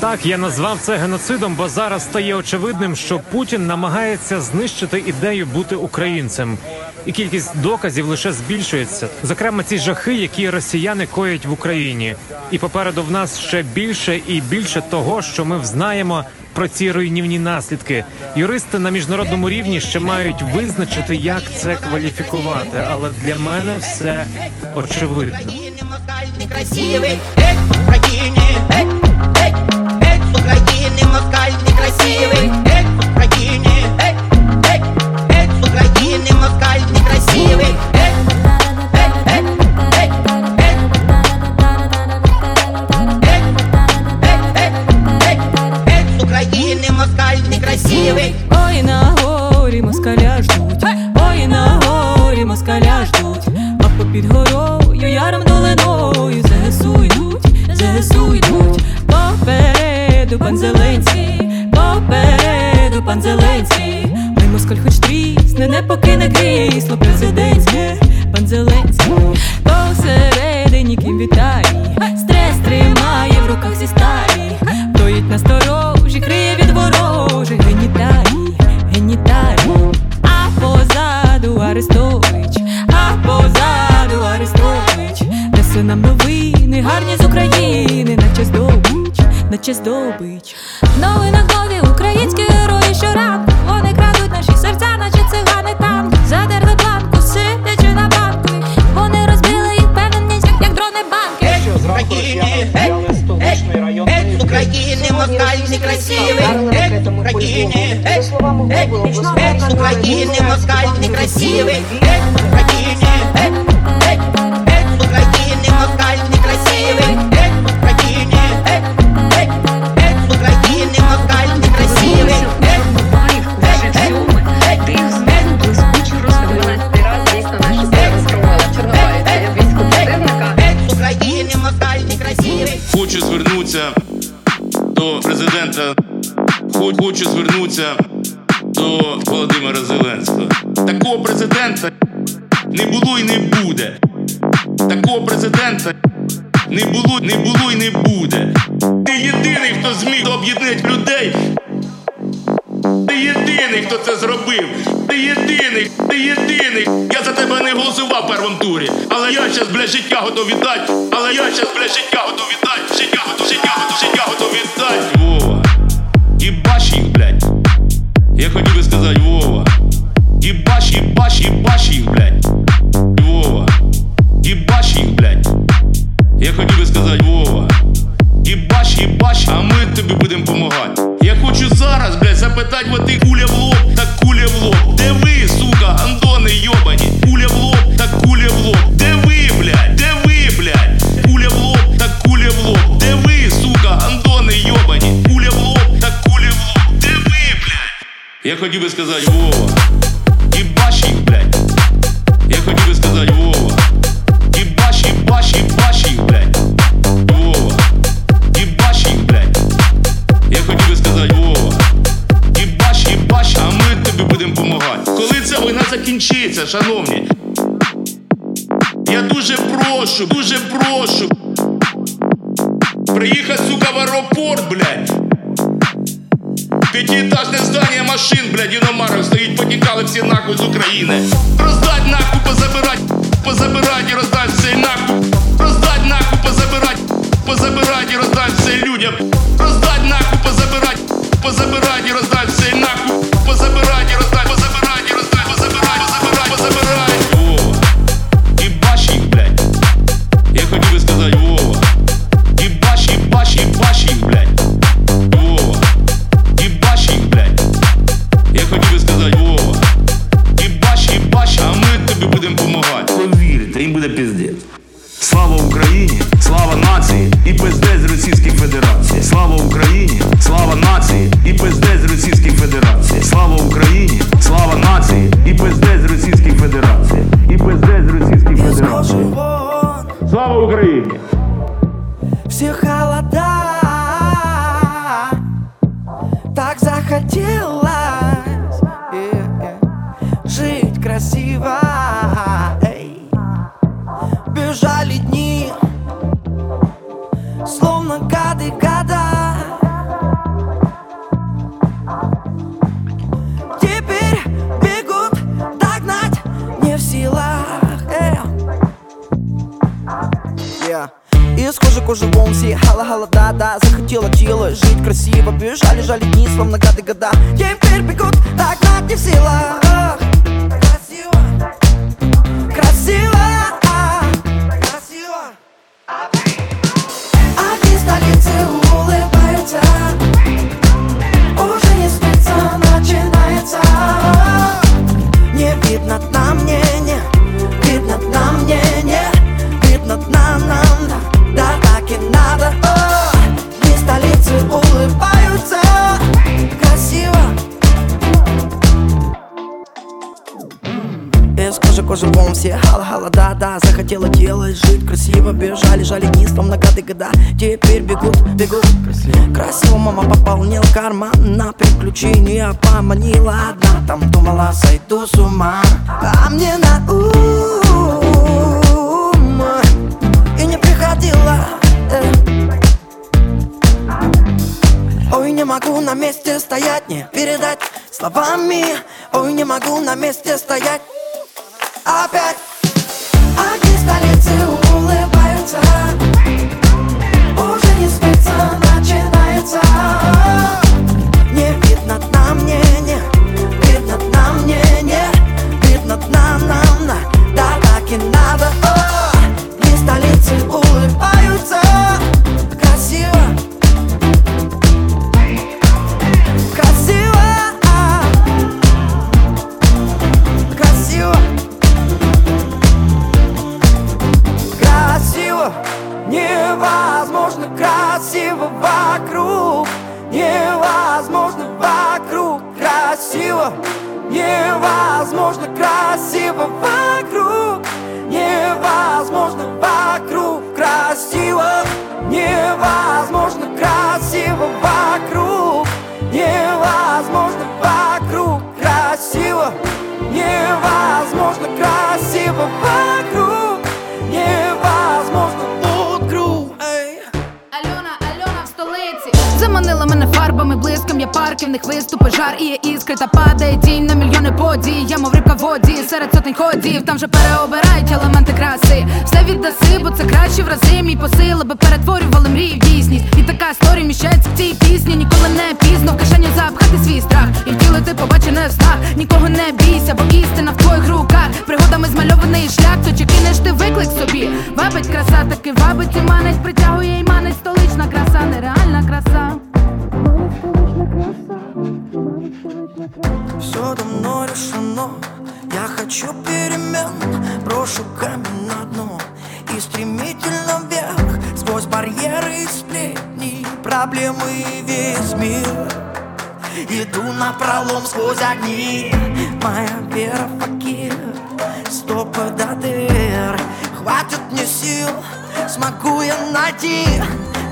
Так, я назвав це геноцидом, бо зараз стає очевидним, що Путін намагається знищити ідею бути українцем, і кількість доказів лише збільшується. Зокрема, ці жахи, які росіяни коять в Україні. І попереду в нас ще більше і більше того, що ми взнаємо про ці руйнівні наслідки. Юристи на міжнародному рівні ще мають визначити, як це кваліфікувати. Але для мене все очевидно. москаль некрасивый Эй, богини, эй, эй, эй, с Украины москаль Эй, эй, эй, эй, эй Эй, эй, эй, эй, эй, Ой, на горі москаля ждуть Ой, на горі москаля ждуть А попід горою пан Зеленський, попереду пан Зеленський, Ми москаль хоч трісне, не покине крісло президентське, пан Зеленський, посередині чи здобич. В нові українські герої щоранку Вони крадуть наші серця, наче цигани танк Задерли планку, сидячи на банку. Вони розбили їх певненість, як дрони банки. Е, е, столичний район е, України москальні красиві. Украине, Украине, москальный красивый. Хочу звернутися до Володимира Зеленського. Такого президента не було і не буде. Такого президента не було, не було і не буде. Ти єдиний, хто зміг об'єднати людей. Ти єдиний, хто це зробив. Ти єдиний, ти єдиний. Я за тебе не голосував в першому турі. Але я щас, блядь, життя готов віддати. Але я щас, блядь, життя готов віддати. Життя готов, життя готов, життя готов віддати. Їбаш їх, блядь. Я хотів би сказати, Вова. Ебаш, ебаш, ебаш їх, блядь. Вова. Ебаш їх, блядь. Я хотів би сказати, Вова. Ебаш, ебаш, а ми тобі будемо помагати. Я хочу зараз, блядь, запитати вот ти куля в лоб, так куля в лоб. Де ви, хотів би сказати, Вова. Їбаш їх, блядь. Я хотів би сказати, Вова. Їбаш, їбаш, їбаш їх, блядь. Вова. Їбаш їх, блядь. Я хотів би сказати, Вова. Їбаш, їбаш, а ми тобі будемо помагати. Коли ця війна закінчиться, шановні. Я дуже прошу, дуже прошу. Приїхати, сука, в аеропорт, блядь. Пятиэтажное здание машин, блядь, иномарок стоит, потекали все нахуй из Украины. Раздать нахуй, позабирать, позабирать и раздать все нахуй. Раздать нахуй, позабирать, позабирать и раздать все людям. Раздать нахуй, позабирать, позабирать и раздать все нахуй. Позабирать и раздать жить красиво Бежали, жали дни, словно гады года Теперь бегут, бегут Красиво мама пополнил карман На приключения поманила одна. Там думала сойду с ума. А мне на ум И не приходила э. Ой, не могу на месте стоять, не передать словами. Ой, не могу на месте стоять. Опять. Огни столицы эй. Альона, Альона в столиці. Заманила мене фарбами, блиском, я парки, виступи, жар і є іскри. Та падає тінь на мільйони подій. Я мов рибка в воді, серед сотень ходів. Там вже переобирають елементи краси. Все віддаси, бо це краще в рази. Мій посил, аби перетворювали мрії в дійсність. І така історія міщається в цій пісні. Ніколи не пізно в кишені запхати свій страх. І втілити побачене в снах. Нікого не бійся, бо істина в твоїх руках Пригодами змальований шлях, то чи кинеш ти виклик собі? Вабить краса, таки вабить і манить Притягує і манить столична краса, нереальна краса. Все давно решено Я хочу перемен. Брошу камень на дно И стремительно вверх. Сквозь барьеры и сплетни Проблемы весь мир. Иду на пролом сквозь огни Моя вера факир Стопы до дыр Хватит мне сил Смогу я найти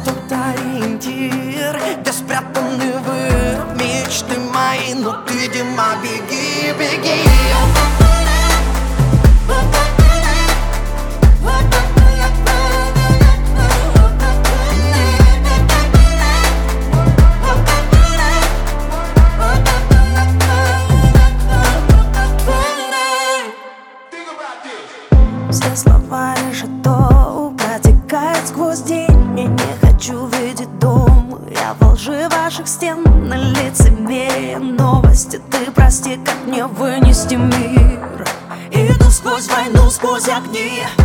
Тот ориентир Где спрятаны вы Мечты мои Но ты, Дима, беги, беги войну,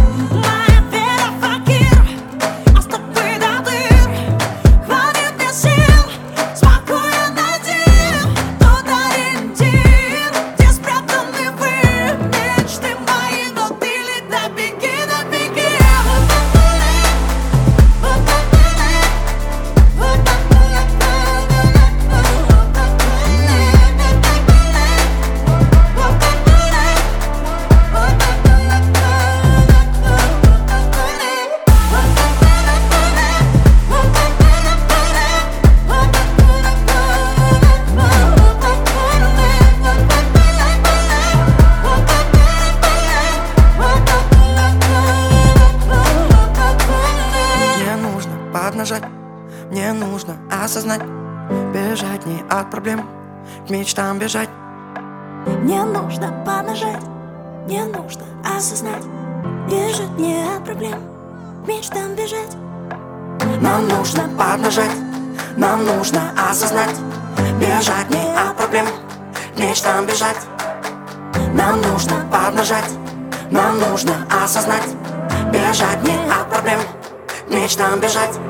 от проблем к мечтам бежать. Не нужно помножать, не нужно осознать Бежать не от проблем к мечтам бежать. Нам нужно поднажать, нам нужно осознать Бежать не от проблем к мечтам бежать. Нам нужно поднажать, нам нужно осознать Бежать не от проблем к мечтам бежать.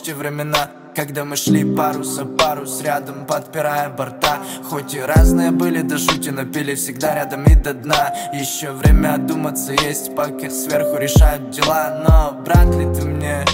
Помнишь те времена? Когда мы шли парус за парус рядом, подпирая борта. Хоть и разные были, до жути напили всегда рядом и до дна. Еще время одуматься есть, пока сверху решают дела. Но брат ли ты мне?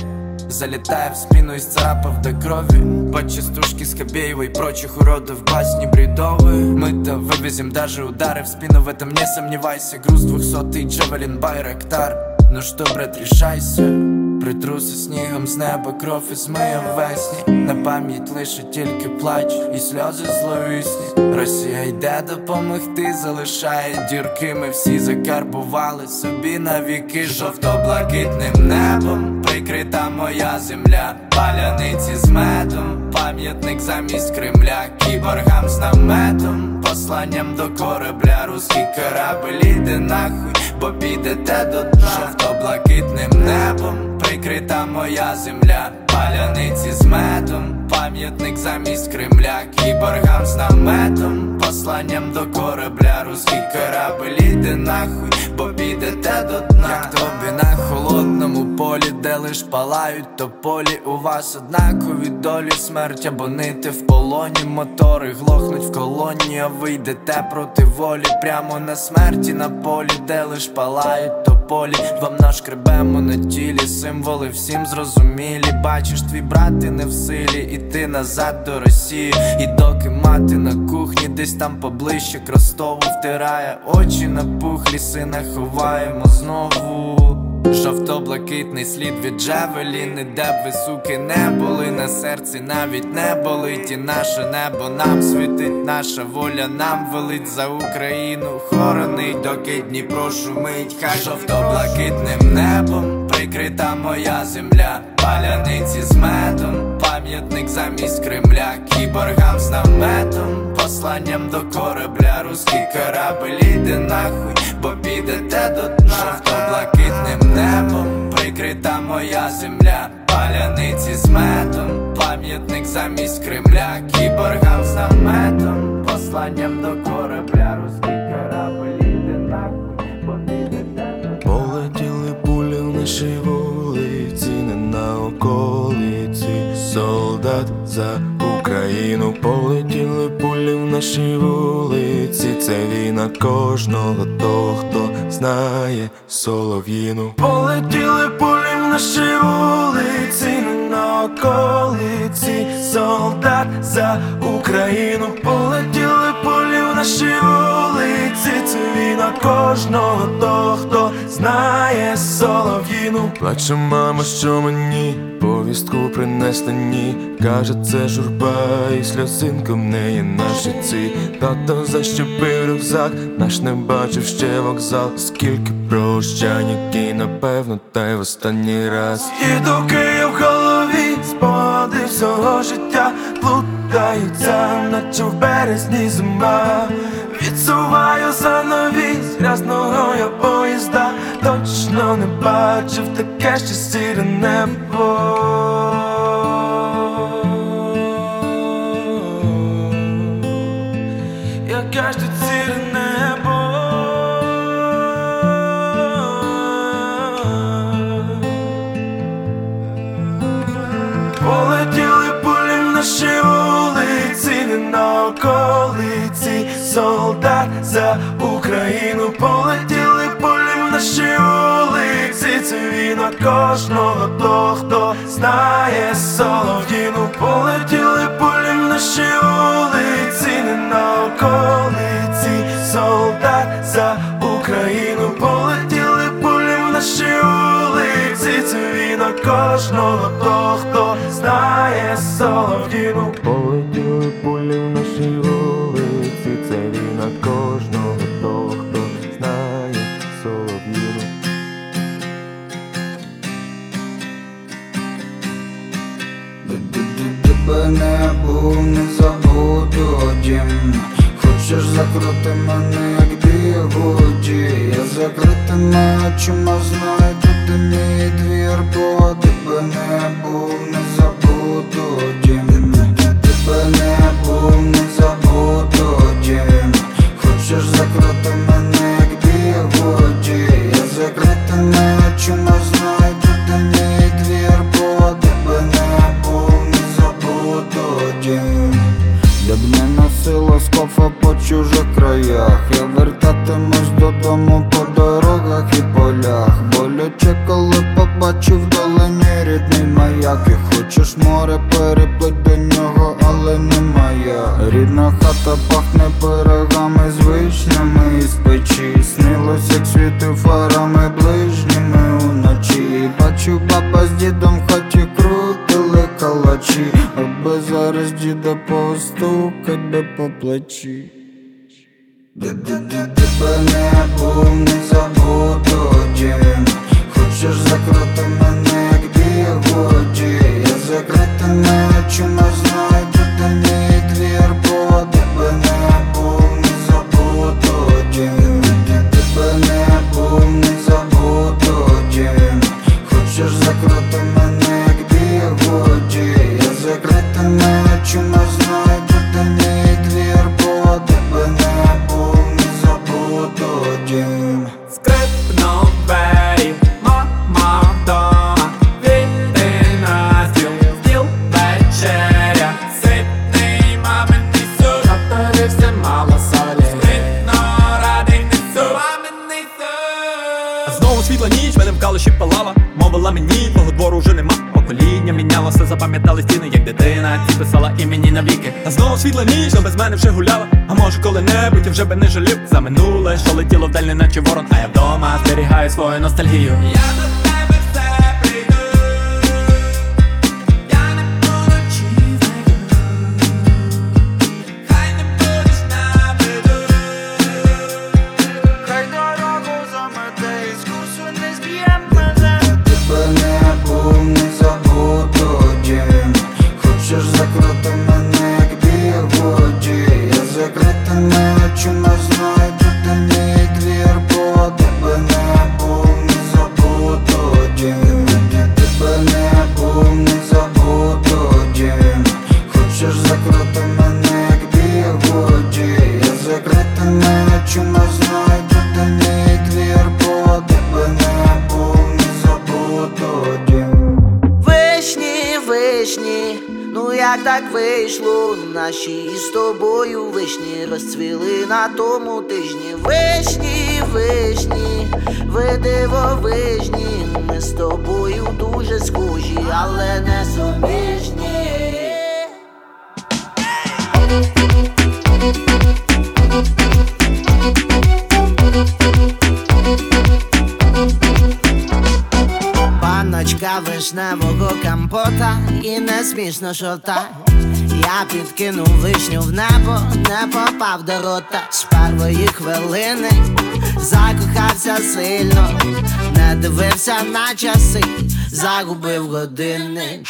Залетая в спину из царапов до крови По частушке Скобеева и прочих уродов басни бредовые Мы-то вывезем даже удары в спину, в этом не сомневайся. Груз двухсотый Джавелин Байрактар. Ну що, брат, рішайся Притруси снігом з неба кров і змиє весні. На пам'ять лише тільки плач і сльози зловісні. Росія йде допомогти, залишає дірки. Ми всі закарбували собі навіки Жовто-блакитним небом. Прикрита моя земля, паляниці з медом. Пам'ятник замість Кремля, кіборгам з наметом. Посланням до корабля, руський корабель іде нахуй, бо підете до дна. Жовто-блакитним небом Прикрита моя земля, паляниці з медом Пам'ятник замість Кремля, кіборгам з наметом Посланням до корабля, руський корабель іде нахуй, бо підете до дна. Як тобі на холодному полі, де лиш палають тополі У вас однакові долі, смерть або нити в полоні Мотори глохнуть в колоні, а ви йдете проти волі Прямо на смерті на полі, де лиш палають тополі. Вам нашкребемо на тілі, символи всім зрозумілі Бачиш, твій брат і не в силі, іти назад до Росії. І доки мати на кухні, десь там поближче к Ростову Втирає очі напухлі, сина ховаємо знову. Жовто-блакитний слід від Джавеліни, де б ви суки не були. На серці, навіть не болить І наше небо нам світить, наша воля нам велить за Україну хоронить, доки Дніпро шумить, хай жовто-блакитним небом прикрита моя земля, паляниці з медом, пам'ятник замість Кремля, кіборгам з наметом, посланням до корабля, руський корабель іде нахуй, бо підете до дна. Жовто-блакитним небом, прикрита моя земля, паляниці з медом, пам'ятник замість Кремля, кіборгам з наметом, посланням до корабля, руський пулі вулиці, не на околиці, солдат за Україну, полетіли пулі в наші вулиці, це війна кожного того, хто знає солов'їну. Полетіли пулі в наші вулиці, не на околиці, солдат за Україну, полетіли пулі в наші вулиці, це війна кожного того, хто знає солов'їну. Плаче мама, що мені повістку принесла ні. Каже, це журба, і сльозинка в неї на щиці. Тато защепив рюкзак, наш не бачив ще вокзал. Скільки прощань, який напевно, та й в останній раз. І доки я в голові спогади всього життя плутаються, наче в березні зима. Відсуваю занавіс грязного я поїзда. Точно не бачив таке ще сіре небо. Яке ж тут небо? Полетіли пулі в наші на околиці, солдат за Україну, полетіли пулі в наші вулиці, це війна кожного того, хто знає солов'їну, полетіли пулі в наші вулиці, не на околиці, солдат за Україну, полетіли пулі в наші вулиці, кожного того, хто знає солов'їну. Полетіли пулі в нашій вулиці, це війна кожного того, хто знає солов'їну. Тебе не був, не забуду дім. Хочеш закрути мене як воді. Я заклитана чума знаю, тут мій двір, бо тебе не був, не забуду дім Тебе не був, не забуду дім Хочеш закрити мене, як дві воді? Я заклитана чума знаю veux-tu de, hasta el Río. як так вийшло, наші з тобою вишні розцвіли на тому тижні. Вишні, вишні, ви дивовижні, ми з тобою дуже схожі, але не сумішні. вишневого кампота і не несмішно шота. Я підкинув вишню в небо, не попав до рота з первої хвилини, закохався сильно, не дивився на часи, загубив години.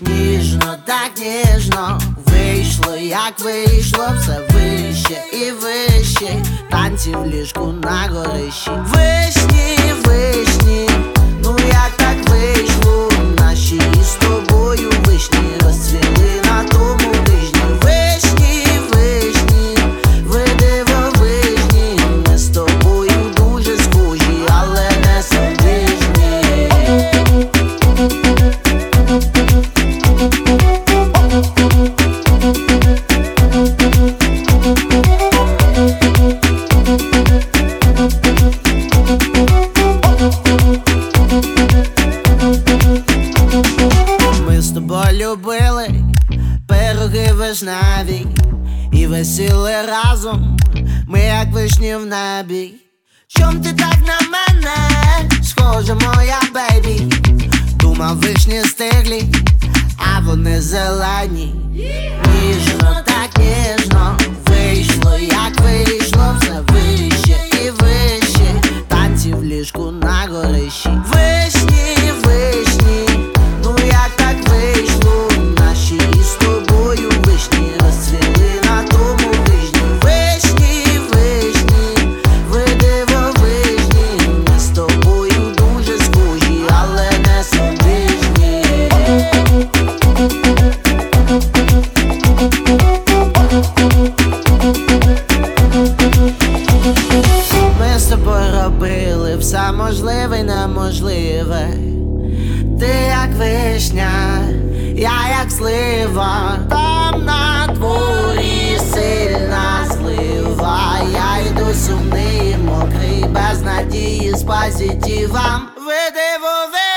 Ніжно, так ніжно вийшло, як вийшло, все вище і вище, танці в ліжку на горищі. Вишні, вишні, ну як так вийшло. С тобою вишні розцвіли. Ми сіли разом, ми як вишні в небі. Чом ти так на мене, схоже, моя бейбі? Думав, вишні стиглі, а вони зелені. Ніжно, так ніжно, вийшло, як вийшло, все вище і вище, танці в ліжку на горищі. Я й неможливе. Ти як вишня, я як слива, там на дворі сильна злива. Я йду сумний, мокрий, без надії з позитивом. Ви дивовижні.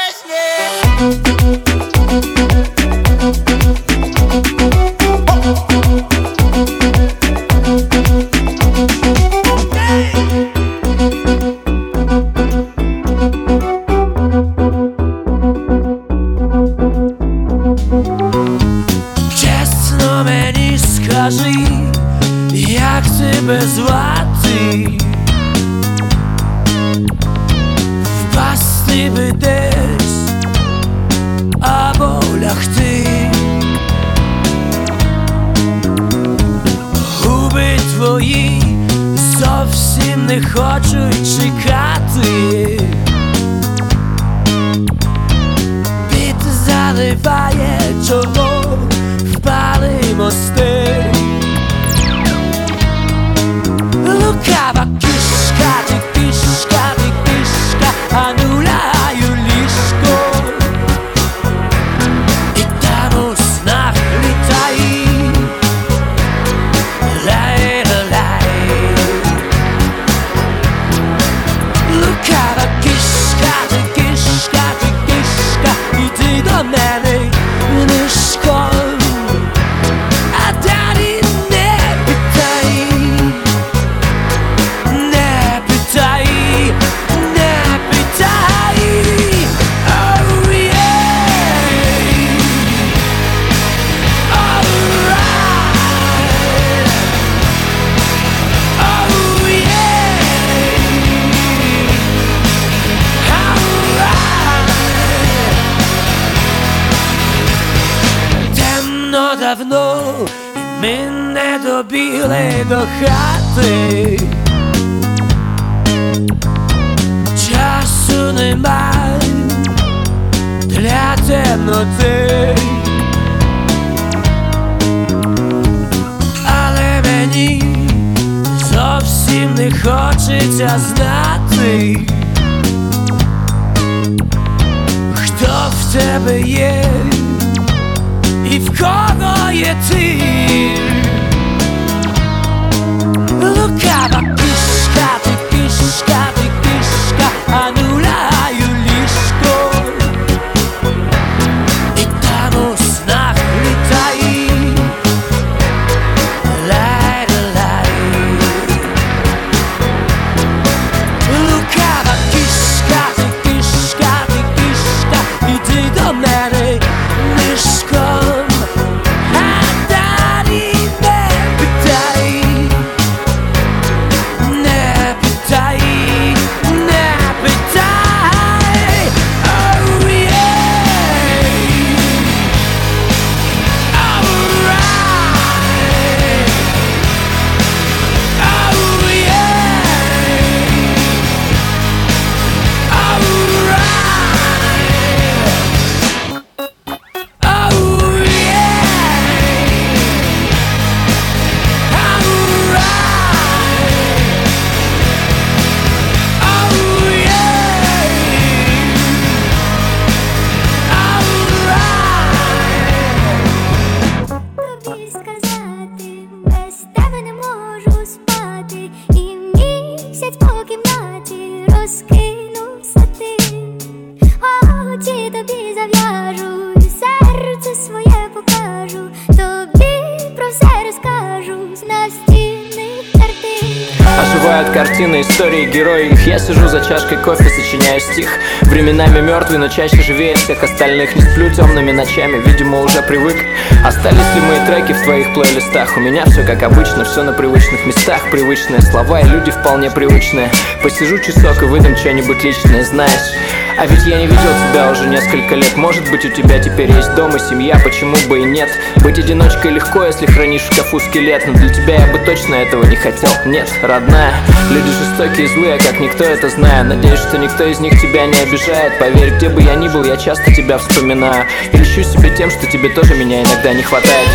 Хочеться знати. Хто в тебе є і в кого є ти? Сочиняю стих. Временами мертвый, но чаще живее всех остальных. Не сплю темными ночами, видимо уже привык. Остались ли мои треки в твоих плейлистах? У меня все как обычно, все на привычных местах. Привычные слова и люди вполне привычные. Посижу часок и выдам что-нибудь личное, знаешь а ведь я не видел тебя уже несколько лет. Может быть у тебя теперь есть дом и семья, почему бы и нет? Быть одиночкой легко, если хранишь в шкафу скелет. Но для тебя я бы точно этого не хотел. Нет, родная, люди жестокие и злые, как никто это знаю Надеюсь, что никто из них тебя не обижает. Поверь, где бы я ни был, я часто тебя вспоминаю. И льщу себе тем, что тебе тоже меня иногда не хватает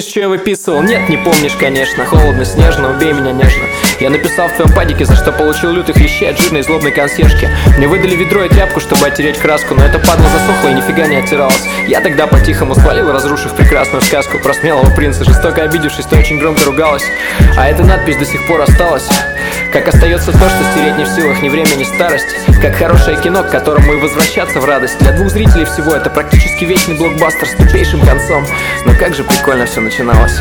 помнишь, что я выписывал? Нет, не помнишь, конечно. Холодно, снежно, убей меня нежно. Я написал в твоем падике, за что получил лютых вещей От жирной злобной консьержки. Мне выдали ведро и тряпку, чтобы оттереть краску Но это падла засохла и нифига не оттиралась. Я тогда по-тихому спалил, разрушив прекрасную сказку Про смелого принца, жестоко обидевшись, ты очень громко ругалась. А эта надпись до сих пор осталась как остается то, что стереть не в силах ни время, ни старость. Как хорошее кино, к которому и возвращаться в радость. Для двух зрителей всего это практически вечный блокбастер с тупейшим концом. Но как же прикольно все начиналось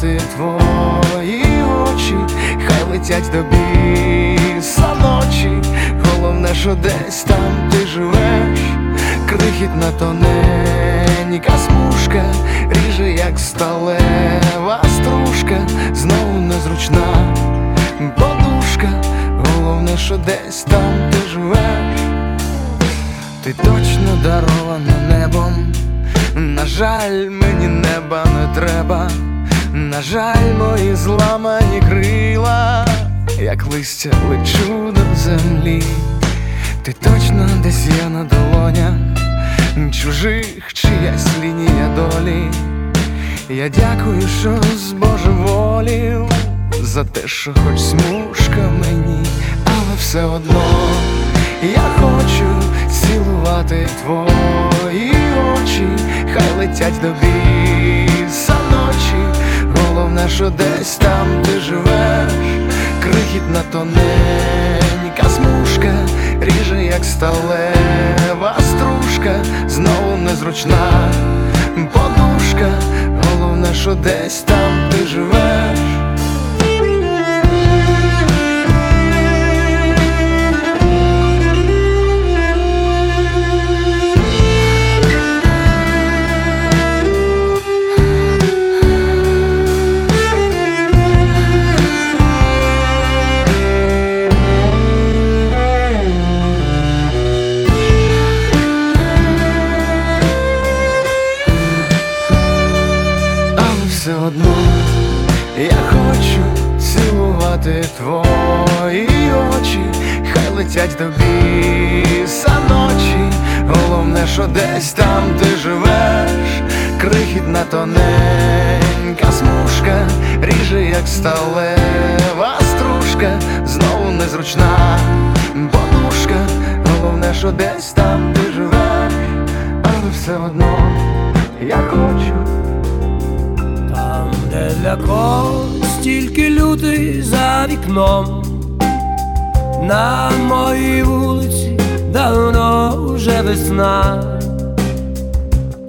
цілувати твої очі, хай летять до біса ночі. Головне, що десь там ти живеш, крихітна тоненька смужка, ріже, як сталева стружка, знову незручна подушка. Головне, що десь там ти живеш. Ти точно дарована небом. На жаль, мені неба не треба. На жаль, мої зламані крила, як листя лечу до землі. Ти точно десь є на долонях чужих чиясь лінія долі. Я дякую, що збожеволів за те, що хоч смужка мені, але все одно я хочу цілувати твої очі, хай летять до ночі. Головне, що десь там ти живеш, крихітна тоненька смужка, ріже, як сталева стружка, знову незручна подушка, головне, що десь там ти живеш. Твої очі, хай летять до біса ночі. Головне, що десь там ти живеш, крихітна тоненька смужка, ріже, як сталева стружка, знову незручна подушка. Головне, що десь там ти живеш, але все одно я хочу. Там, де для когось тільки лютий за вікном, на моїй вулиці давно вже весна,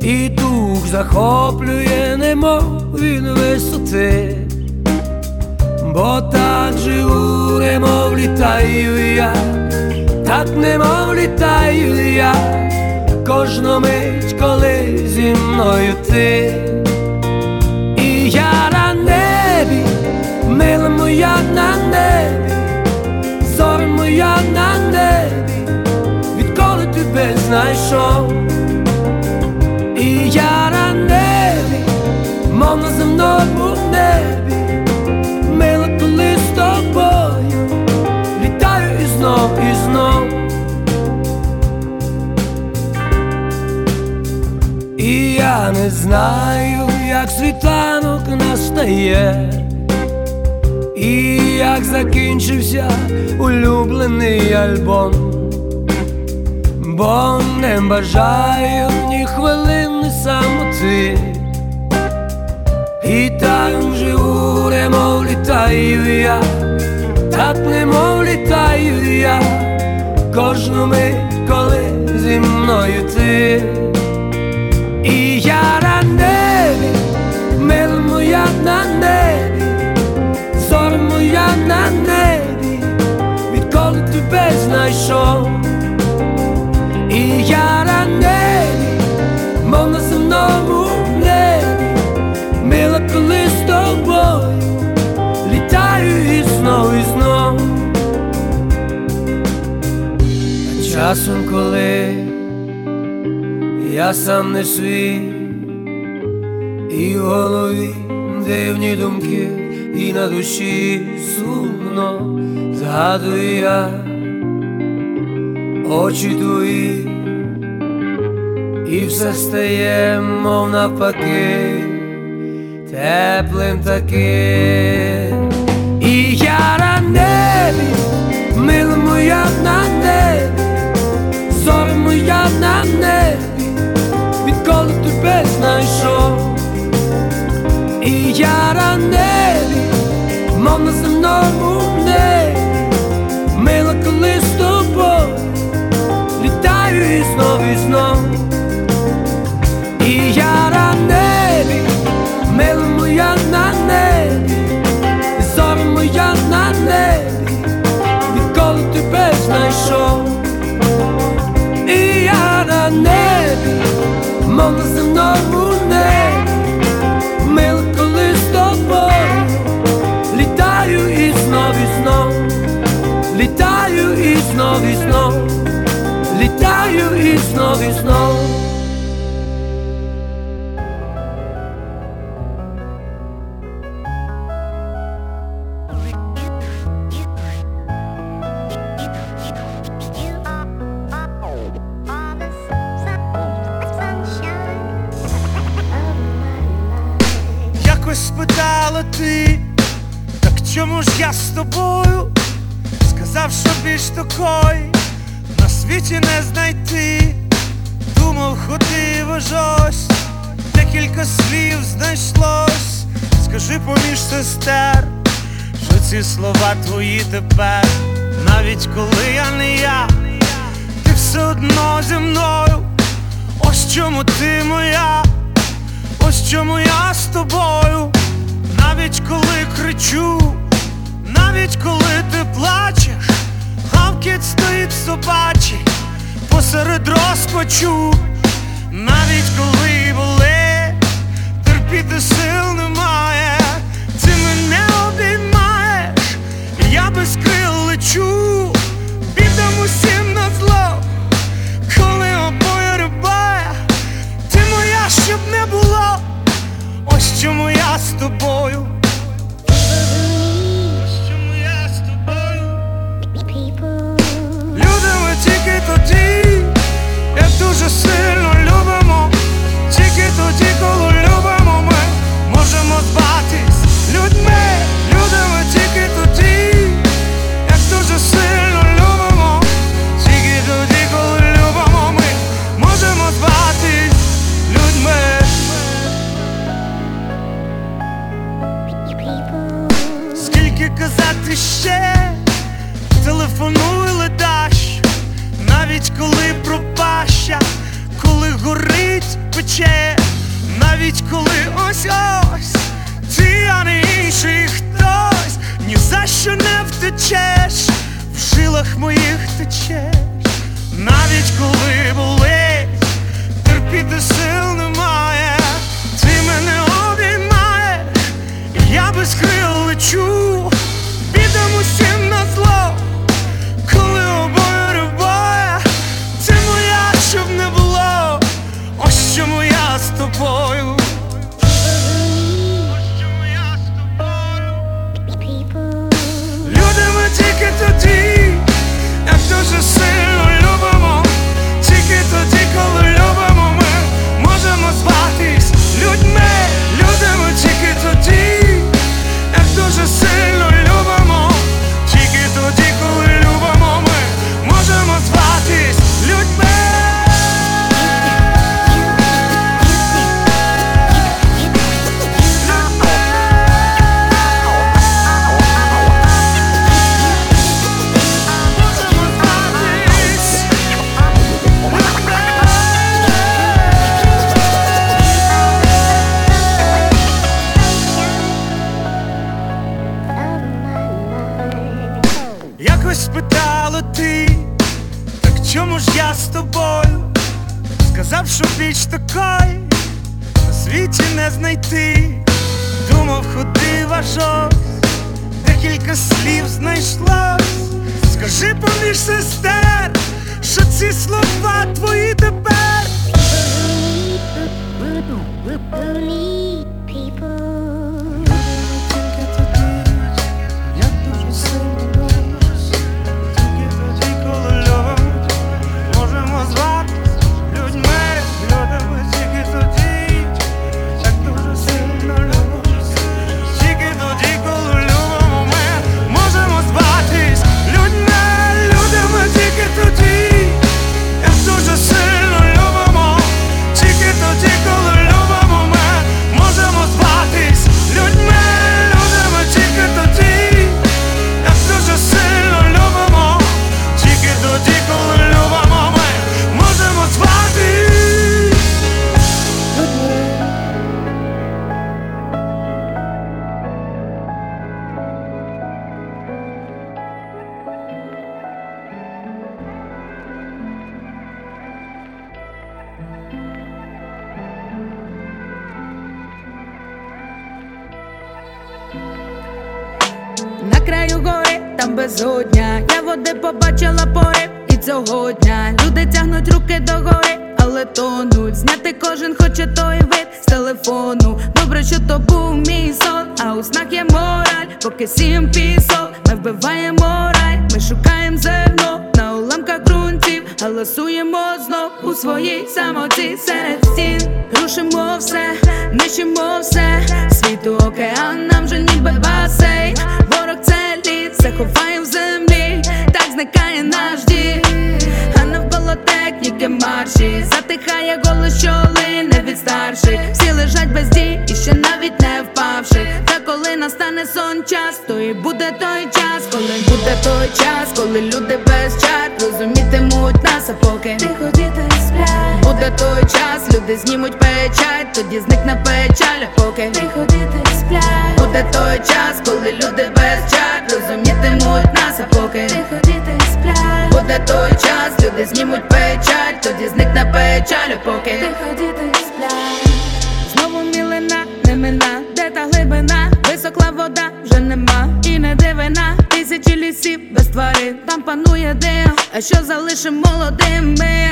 і дух захоплює, немов він висоти, бо так живу, немов літаю я, так немов літаю я, кожну мить, коли зі мною ти. Мила моя на небі, зоря моя на небі, відколи тебе знайшов. І я на небі, мов на земному небі, мила, коли з тобою літаю і знов, і знов. І я не знаю, як світанок настає, і як закінчився улюблений альбом, бо не бажаю ні хвилини самоти, і так живу, немов літаю я, так немов літаю я, кожну мить, коли зі мною ти. І я на небі, мила моя на небі, зоря на небі, відколи тебе знайшов. І я небі, мов на земному небі, мила, коли з тобою літаю і знов, і знов. А часом, коли я сам не свій, і в голові дивні думки, і на душі сумно згадую я очі твої, і все стає, мов навпаки, теплим таким. І я на небі, моя на небі, зоря моя на небі, відколи тебе знайшов. І я на мов на земному і знов і знов ці слова твої тепер, навіть коли я не я, ти все одно зі мною. Ось чому ти моя. Ось чому я з тобою, навіть коли кричу, навіть коли ти плачеш, гавкіт стоїть собачий посеред розпачу, навіть коли болить, терпіти сил немає, і крил лечу, бідам усім на зло, коли обоє рибає. Ти моя, щоб не було, ось чому я з тобою. Навіть коли пропаща, коли горить пече, навіть коли ось ось, ти, а не інший хтось, ні за що не втечеш, в жилах моїх течеш, навіть коли болить, терпіти сил немає, ти мене обіймаєш, я без крил лечу, чому я декілька слів знайшлось. Скажи поміж сестер, що ці слова твої тепер. Догори, тонуть. Зняти кожен хоче той вид з телефону. Добре, що то був мій сон, а у снах є мораль, поки сім пісок, ми вбиваємо рай, ми шукаємо зерно на уламках ґрунтів, галасуємо знов у своїй самоті серед стін. Рушимо все, нищимо все, світу океан, нам же ніби басейн. Ворог це лід, заховаємо марші Затихає голос, що лине від старших. Всі лежать без дій і ще навіть не впавши. Та коли настане сон час, то і буде той час, коли буде той час, коли люди без чар розумітимуть нас, а поки тихо діти сплять. Буде той час, люди знімуть печать, тоді зникне печаль, а поки тихо діти сплять. Буде той час, коли люди без чар розумітимуть нас, а поки тихо діти сплять. Буде той час, люди знімуть печаль, тоді зникне печаль, поки тихо діти сплять. Знову мілина, не мина, де та глибина, високла вода вже нема, і не дивина, тисячі лісів без тварин, там панує дим, а що залишим молодими?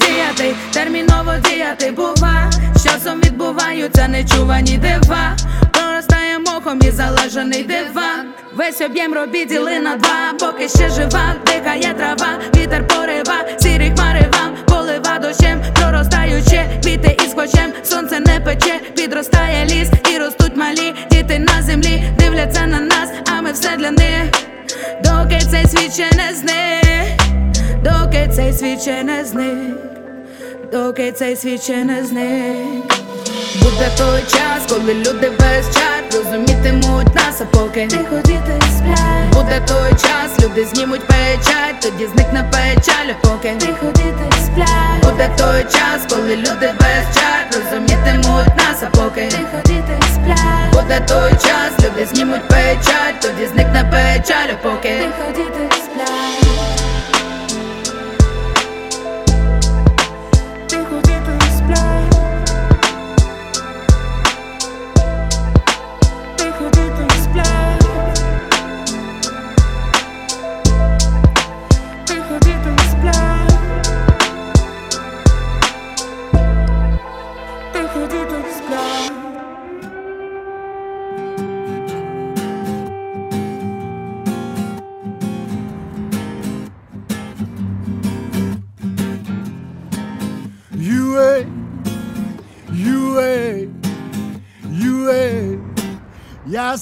Діяти, терміново діяти бува, з часом відбуваються нечувані дива, проростає мохом і залежаний диван. Весь об'єм робіт діли на два, поки ще жива, дихає трава, вітер порива, сірі хмари вам. Полива дощем, проростаючи, квіти із хочем, сонце не пече, підростає ліс і ростуть малі діти на землі, дивляться на нас, а ми все для них, доки цей світ ще не зник, доки цей світ ще не зник, доки цей світ ще не зник. Буде той час, коли люди без чар розумітимуть нас, а поки тихо діти сплять. Буде той час, люди знімуть печать, тоді зникне печаль, а поки тихо діти сплять. Буде той час, коли люди без чар розумітимуть нас, а поки тихо діти сплять. Буде той час, люди знімуть печать, тоді зникне печаль, а поки тихо діти сплять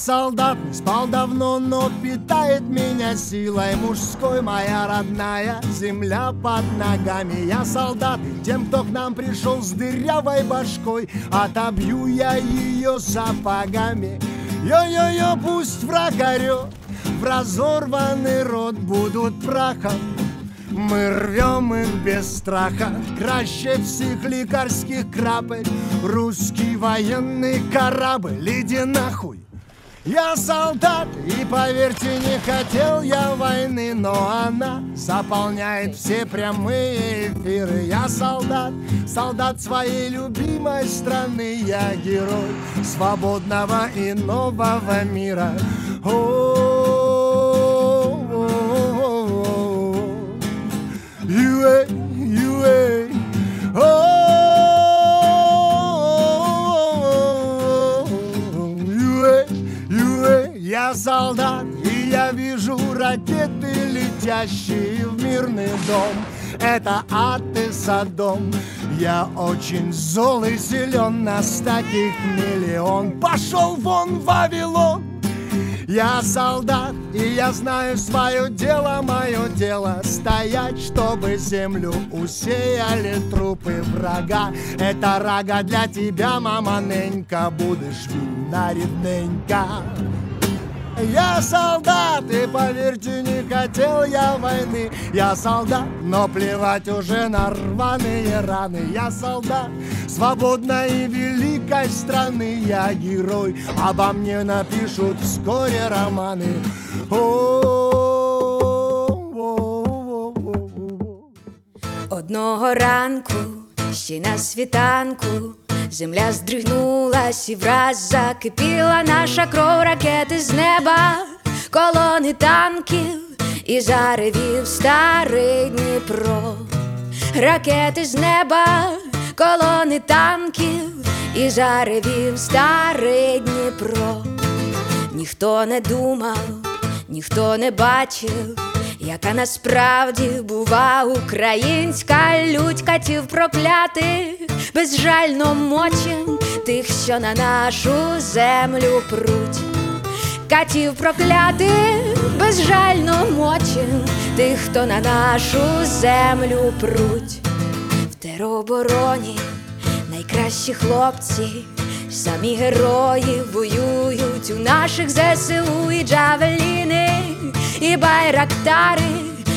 солдат, не спал давно, но питает меня силой. Мужской Моя родная земля под ногами. Я солдат, и тем, кто к нам пришел с дырявой башкой. Отобью я ее сапогами. Йо-йо-йо, пусть враг орет В разорванный рот будут прахом. Мы рвем их без страха, краще всех лекарских крапель. Русский военный корабль, иди нахуй Я солдат, и поверьте, не хотел я войны Но она заполняет все прямые эфиры. Я солдат, солдат своей любимой страны. Я герой свободного и нового мира. О-о-о-о-о. Юэй, юэй, о я солдат, и я вижу ракеты, летящие в мирный дом. Это ад и Содом. Я очень зол и силен, нас таких миллион. Пошел вон, Вавилон! Я солдат, и я знаю свое дело, мое дело Стоять, чтобы землю усеяли трупы врага. Это рага для тебя, мама Ненька, будешь видна рідненька я солдат, и поверьте, не хотел я войны. Я солдат, но плевать уже на рваные раны. Я солдат свободной и великой страны. Я герой, обо мне напишут вскоре романы. Одного ранку, ще на світанку, земля здригнулась і враз закипіла наша кров ракети з неба, колони танків і заревів старий Дніпро, ракети з неба, колони танків, і заревів старий Дніпро. Ніхто не думав, ніхто не бачив, яка насправді бува українська лють катів проклятих, безжально мочим тих, що на нашу землю пруть. Катів проклятих, безжально мочим тих, хто на нашу землю пруть. В теробороні найкращі хлопці, самі герої воюють у наших ЗСУ і джавеліни, і байрактари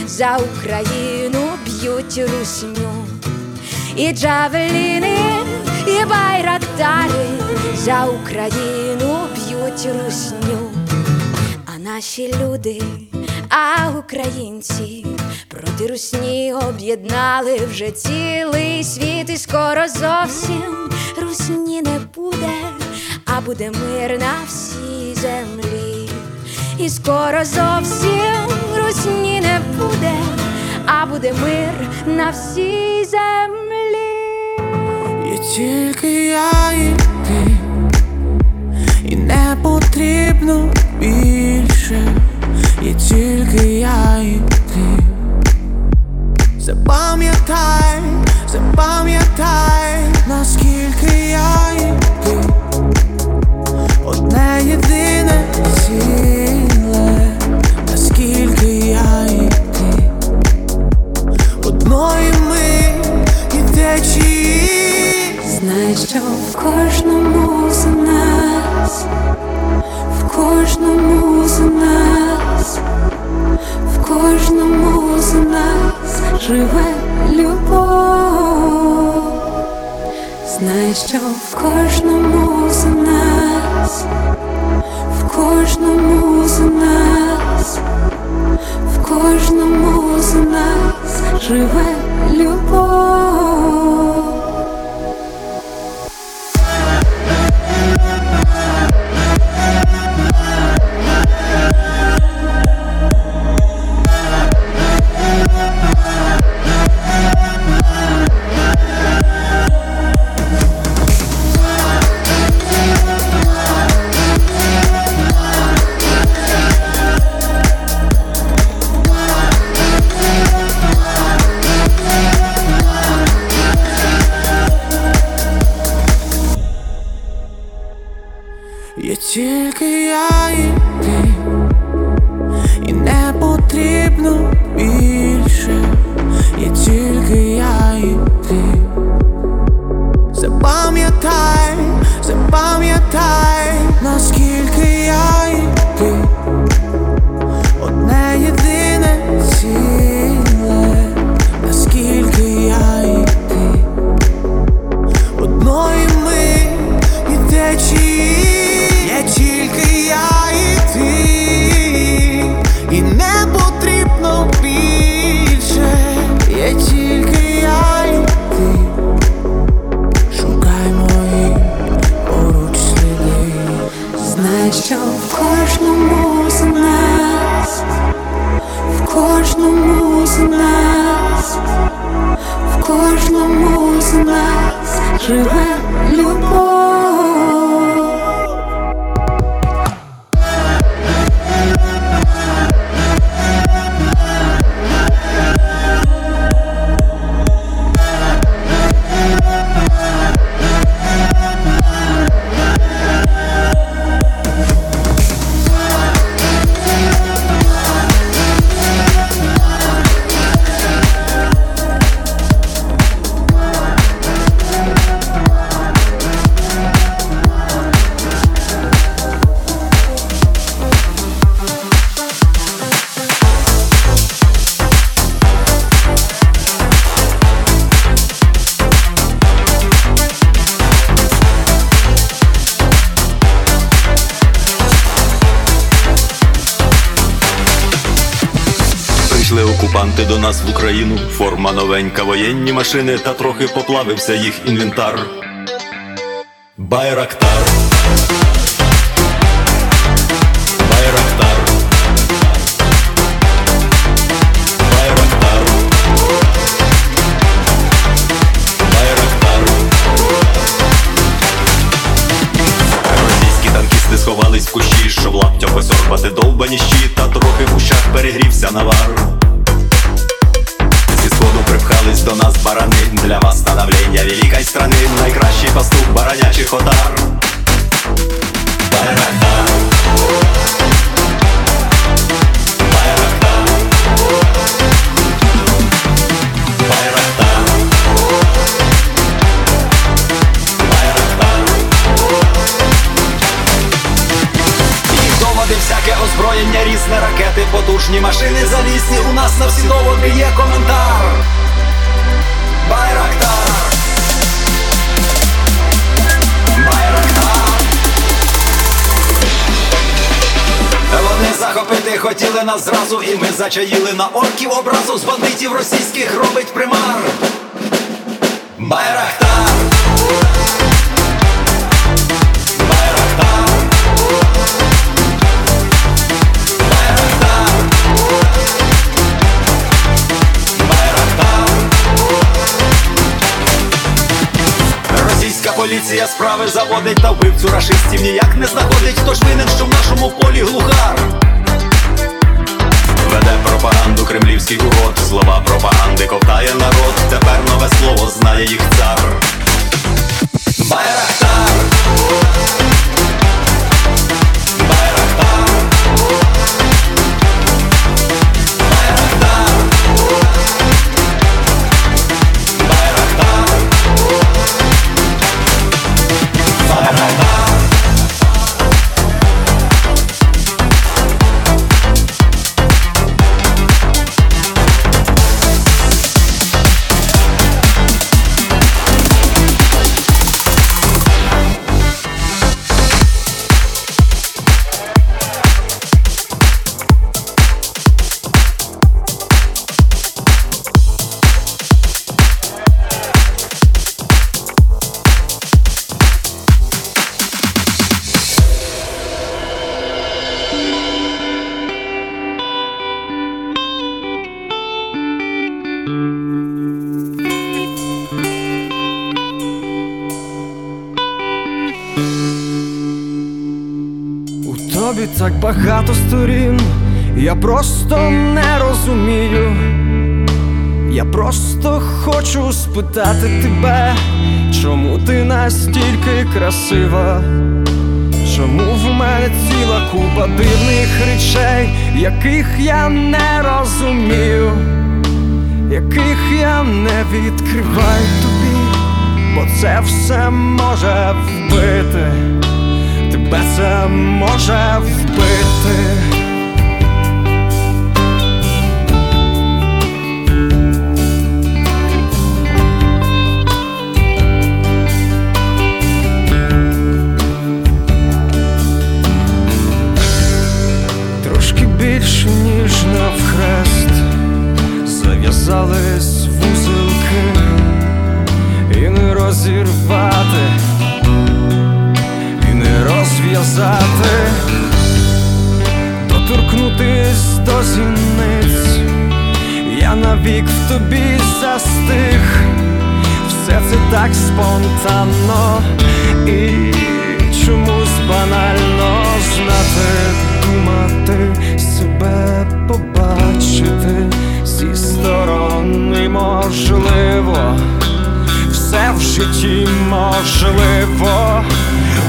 за Україну б'ють русню. І джавеліни, і байрактари за Україну б'ють русню. А наші люди, а українці проти русні об'єднали вже цілий світ, і скоро зовсім русні не буде, а буде мир на всій землі. І скоро зовсім русні не буде, а буде мир на всій землі. І тільки я і ти, і не потрібно більше, і тільки я і ти. Запам'ятай, запам'ятай, наскільки я і ти, одне єдине ціле, наскільки я і ти, одної ми і течії. Знай, що в кожному що в кожному з нас, в кожному з нас, в кожному з нас живе любов. Окупанти до нас в Україну, форма новенька, воєнні машини, та трохи поплавився їх інвентар. Байрактар. Ракети, машини залізні. У нас на всі доводи є коментар. Байрактар. Вони захопити хотіли нас зразу, і ми зачаїли на орків образу з бандитів російських робить примар. Байрактар. Поліція справи заводить та вбивцю рашистів ніяк не знаходить, хто ж винен, що в нашому полі глухар. Веде пропаганду кремлівський урод, слова пропаганди ковтає народ. Тепер нове слово знає їх цар. Байрактар. Багато сторін, я просто не розумію. Я просто хочу спитати тебе, чому ти настільки красива? Чому в мене ціла купа дивних речей, яких я не розумію, яких я не відкриваю тобі, бо це все може вбити. Тебе це може вбити. Трошки більше, ніж навхрест, зав'язались тобі застиг, все це так спонтанно. І чомусь банально знати, думати, себе побачити. Зі сторони можливо. Все в житті можливо.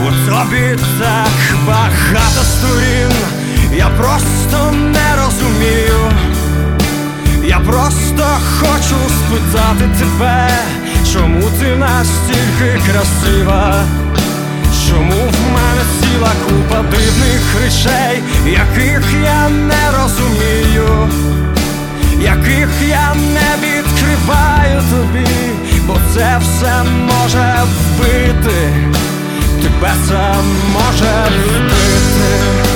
У тобі так багато сторін, спитати тебе, чому ти настільки красива, чому в мене ціла купа дивних речей, яких я не розумію, яких я не відкриваю тобі, бо це все може вбити, тебе це може вбити.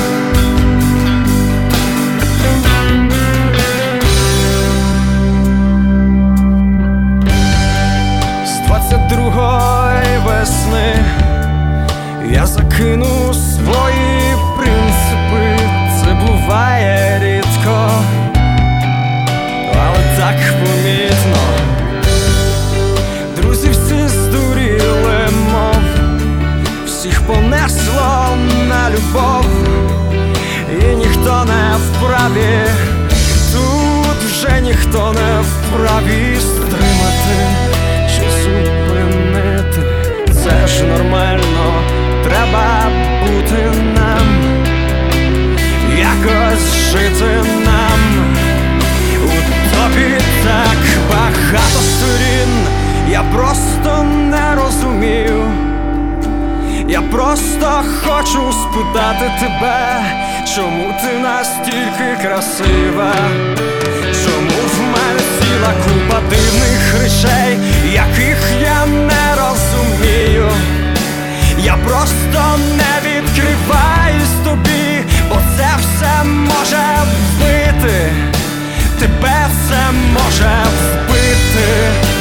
кину свої принципи, це буває рідко, але так помітно, друзі всі здуріли, мов, всіх понесло на любов, і ніхто не вправі, тут вже ніхто не вправі стримати чи зупинити, це ж нормально треба бути нам, якось жити нам. У тобі так багато сторін, я просто не розумію, я просто хочу спитати тебе, чому ти настільки красива, чому в мене ціла купа дивних речей, яких я не розумію. Я просто не відкриваюсь тобі, бо це все може вбити, тебе все може вбити.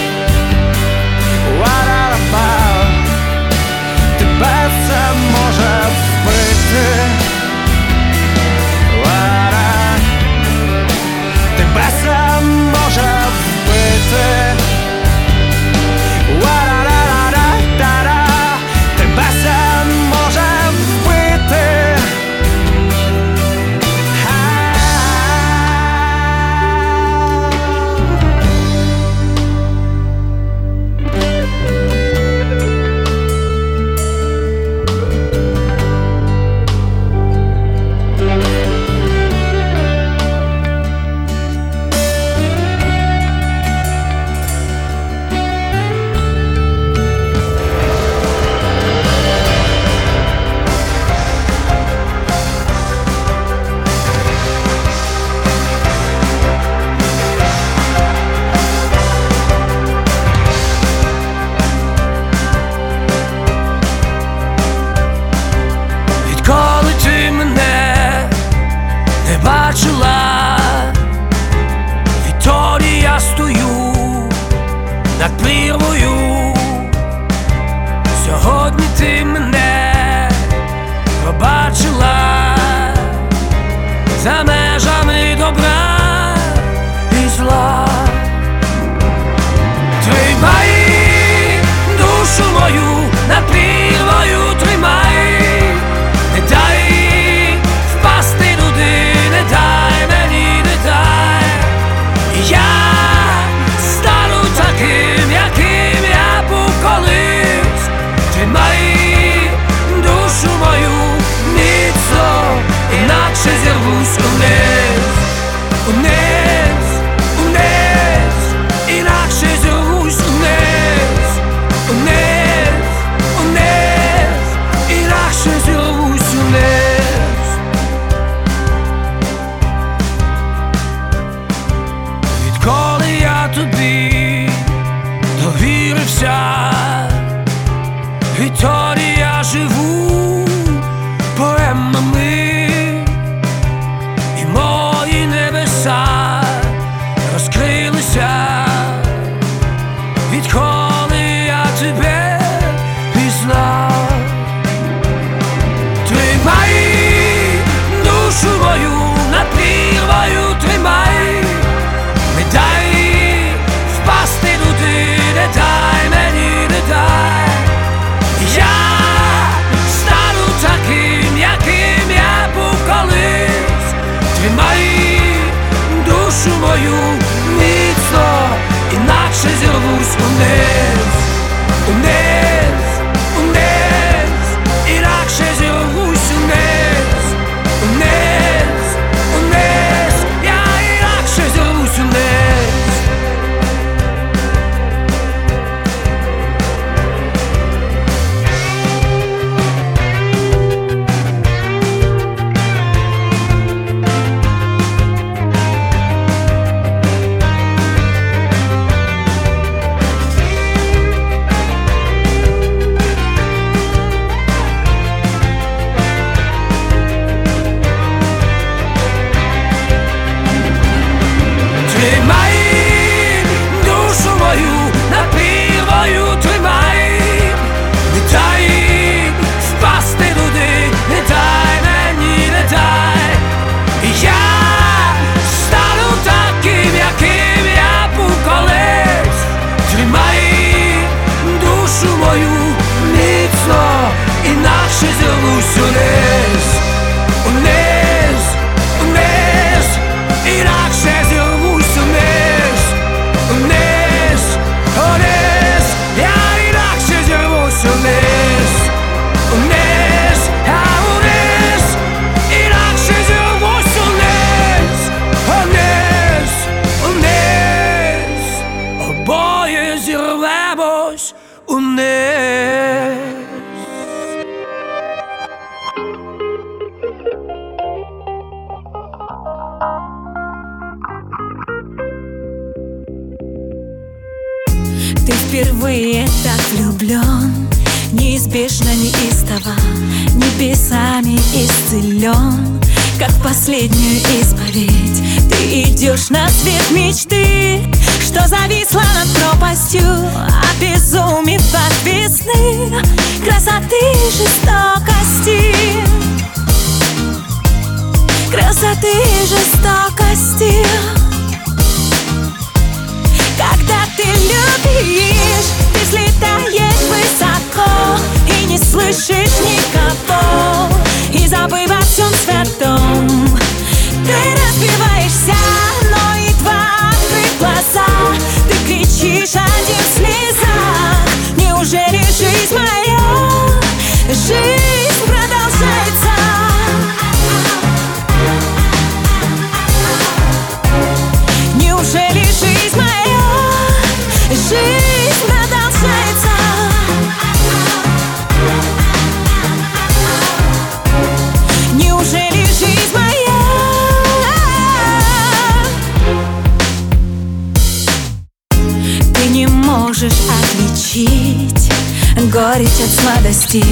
жалости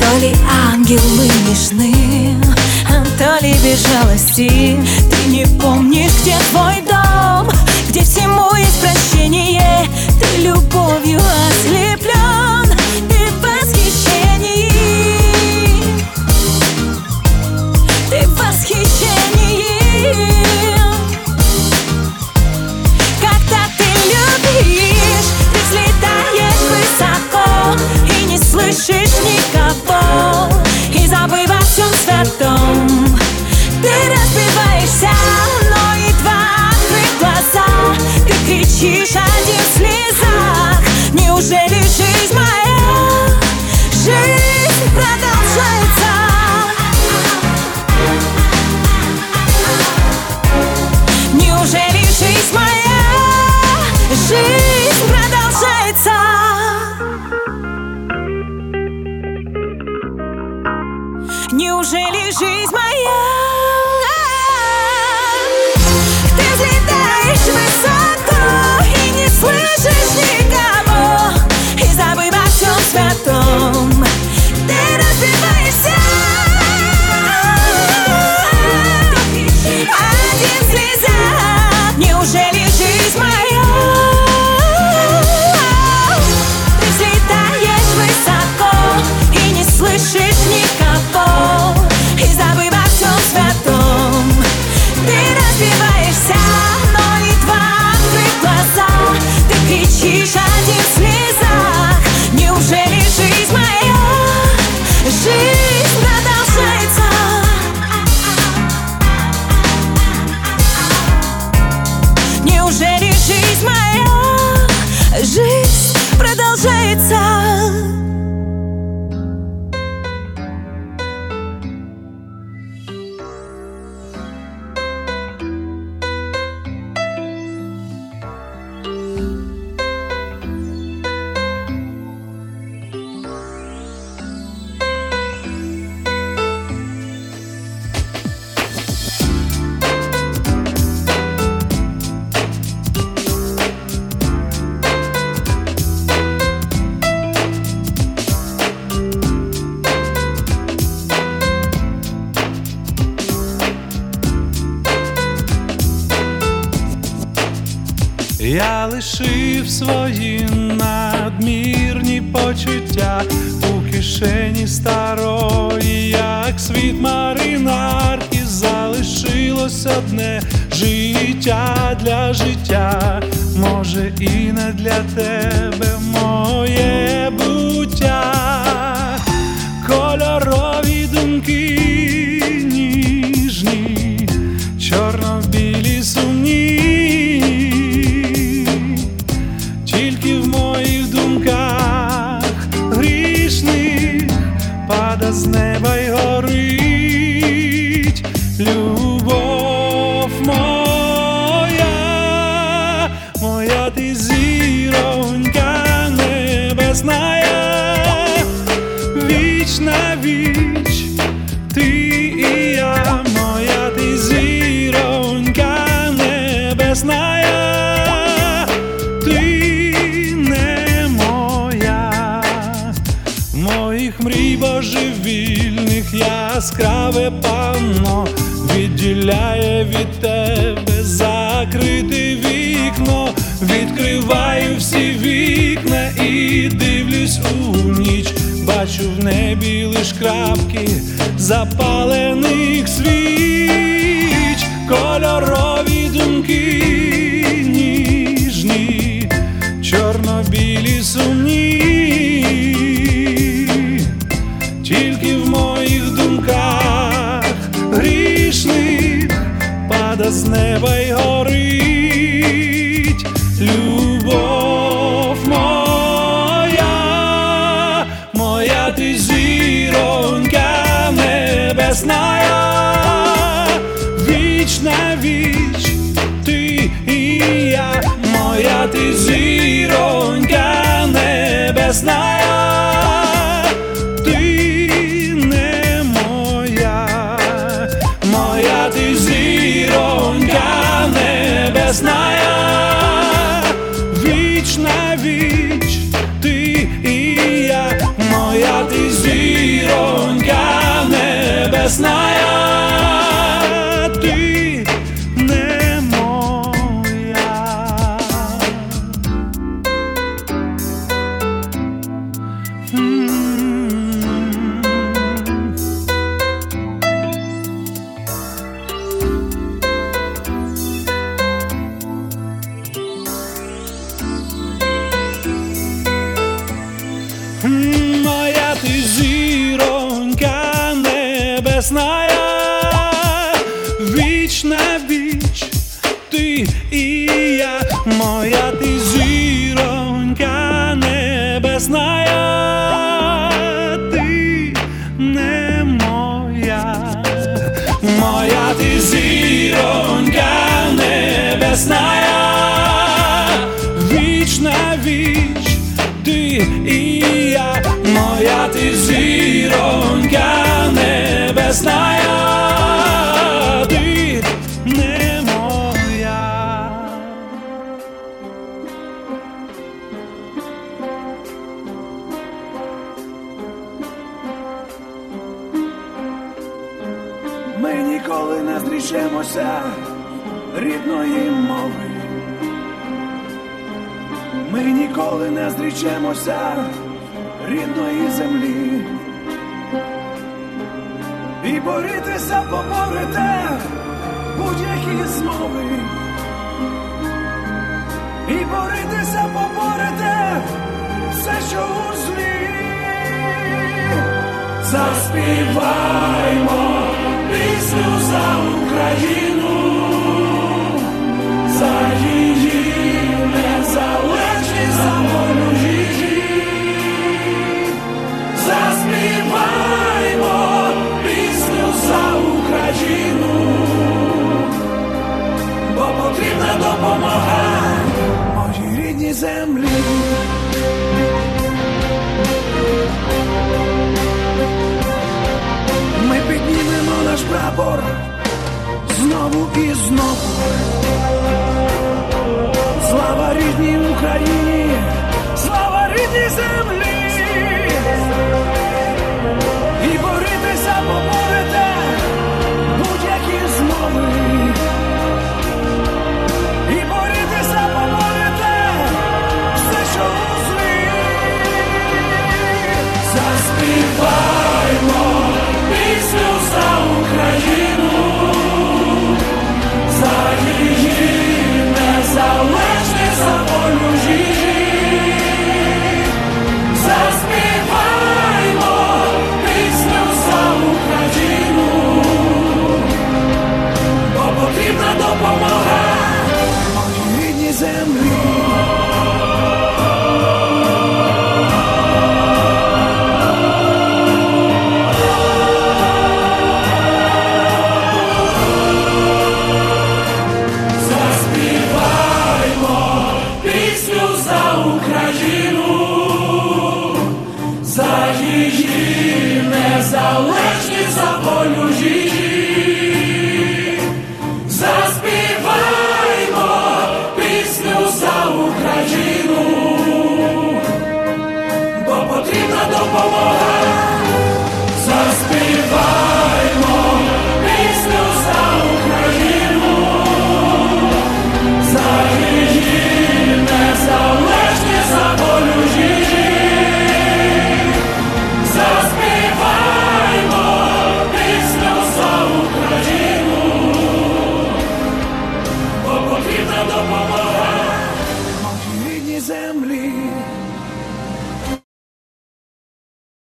То ли ангелы нежны, а то ли без жалости. Ты не помнишь, где твой дом, где всему есть прощение. Ты любовью ослеплен. fall. His vibrations that don't. J'ai і не для тебе. між крапки запалених свіч, кольорові думки ніжні, чорно-білі сумні, тільки в моїх думках грішних пада з неба й горить. красная, віч на віч, ти і я, моя ти зіронька небесная. знаю. вчимося рідної землі. І боритися, поборите, будь-які змови, і боритися поборите, все, що у злі. Заспіваймо.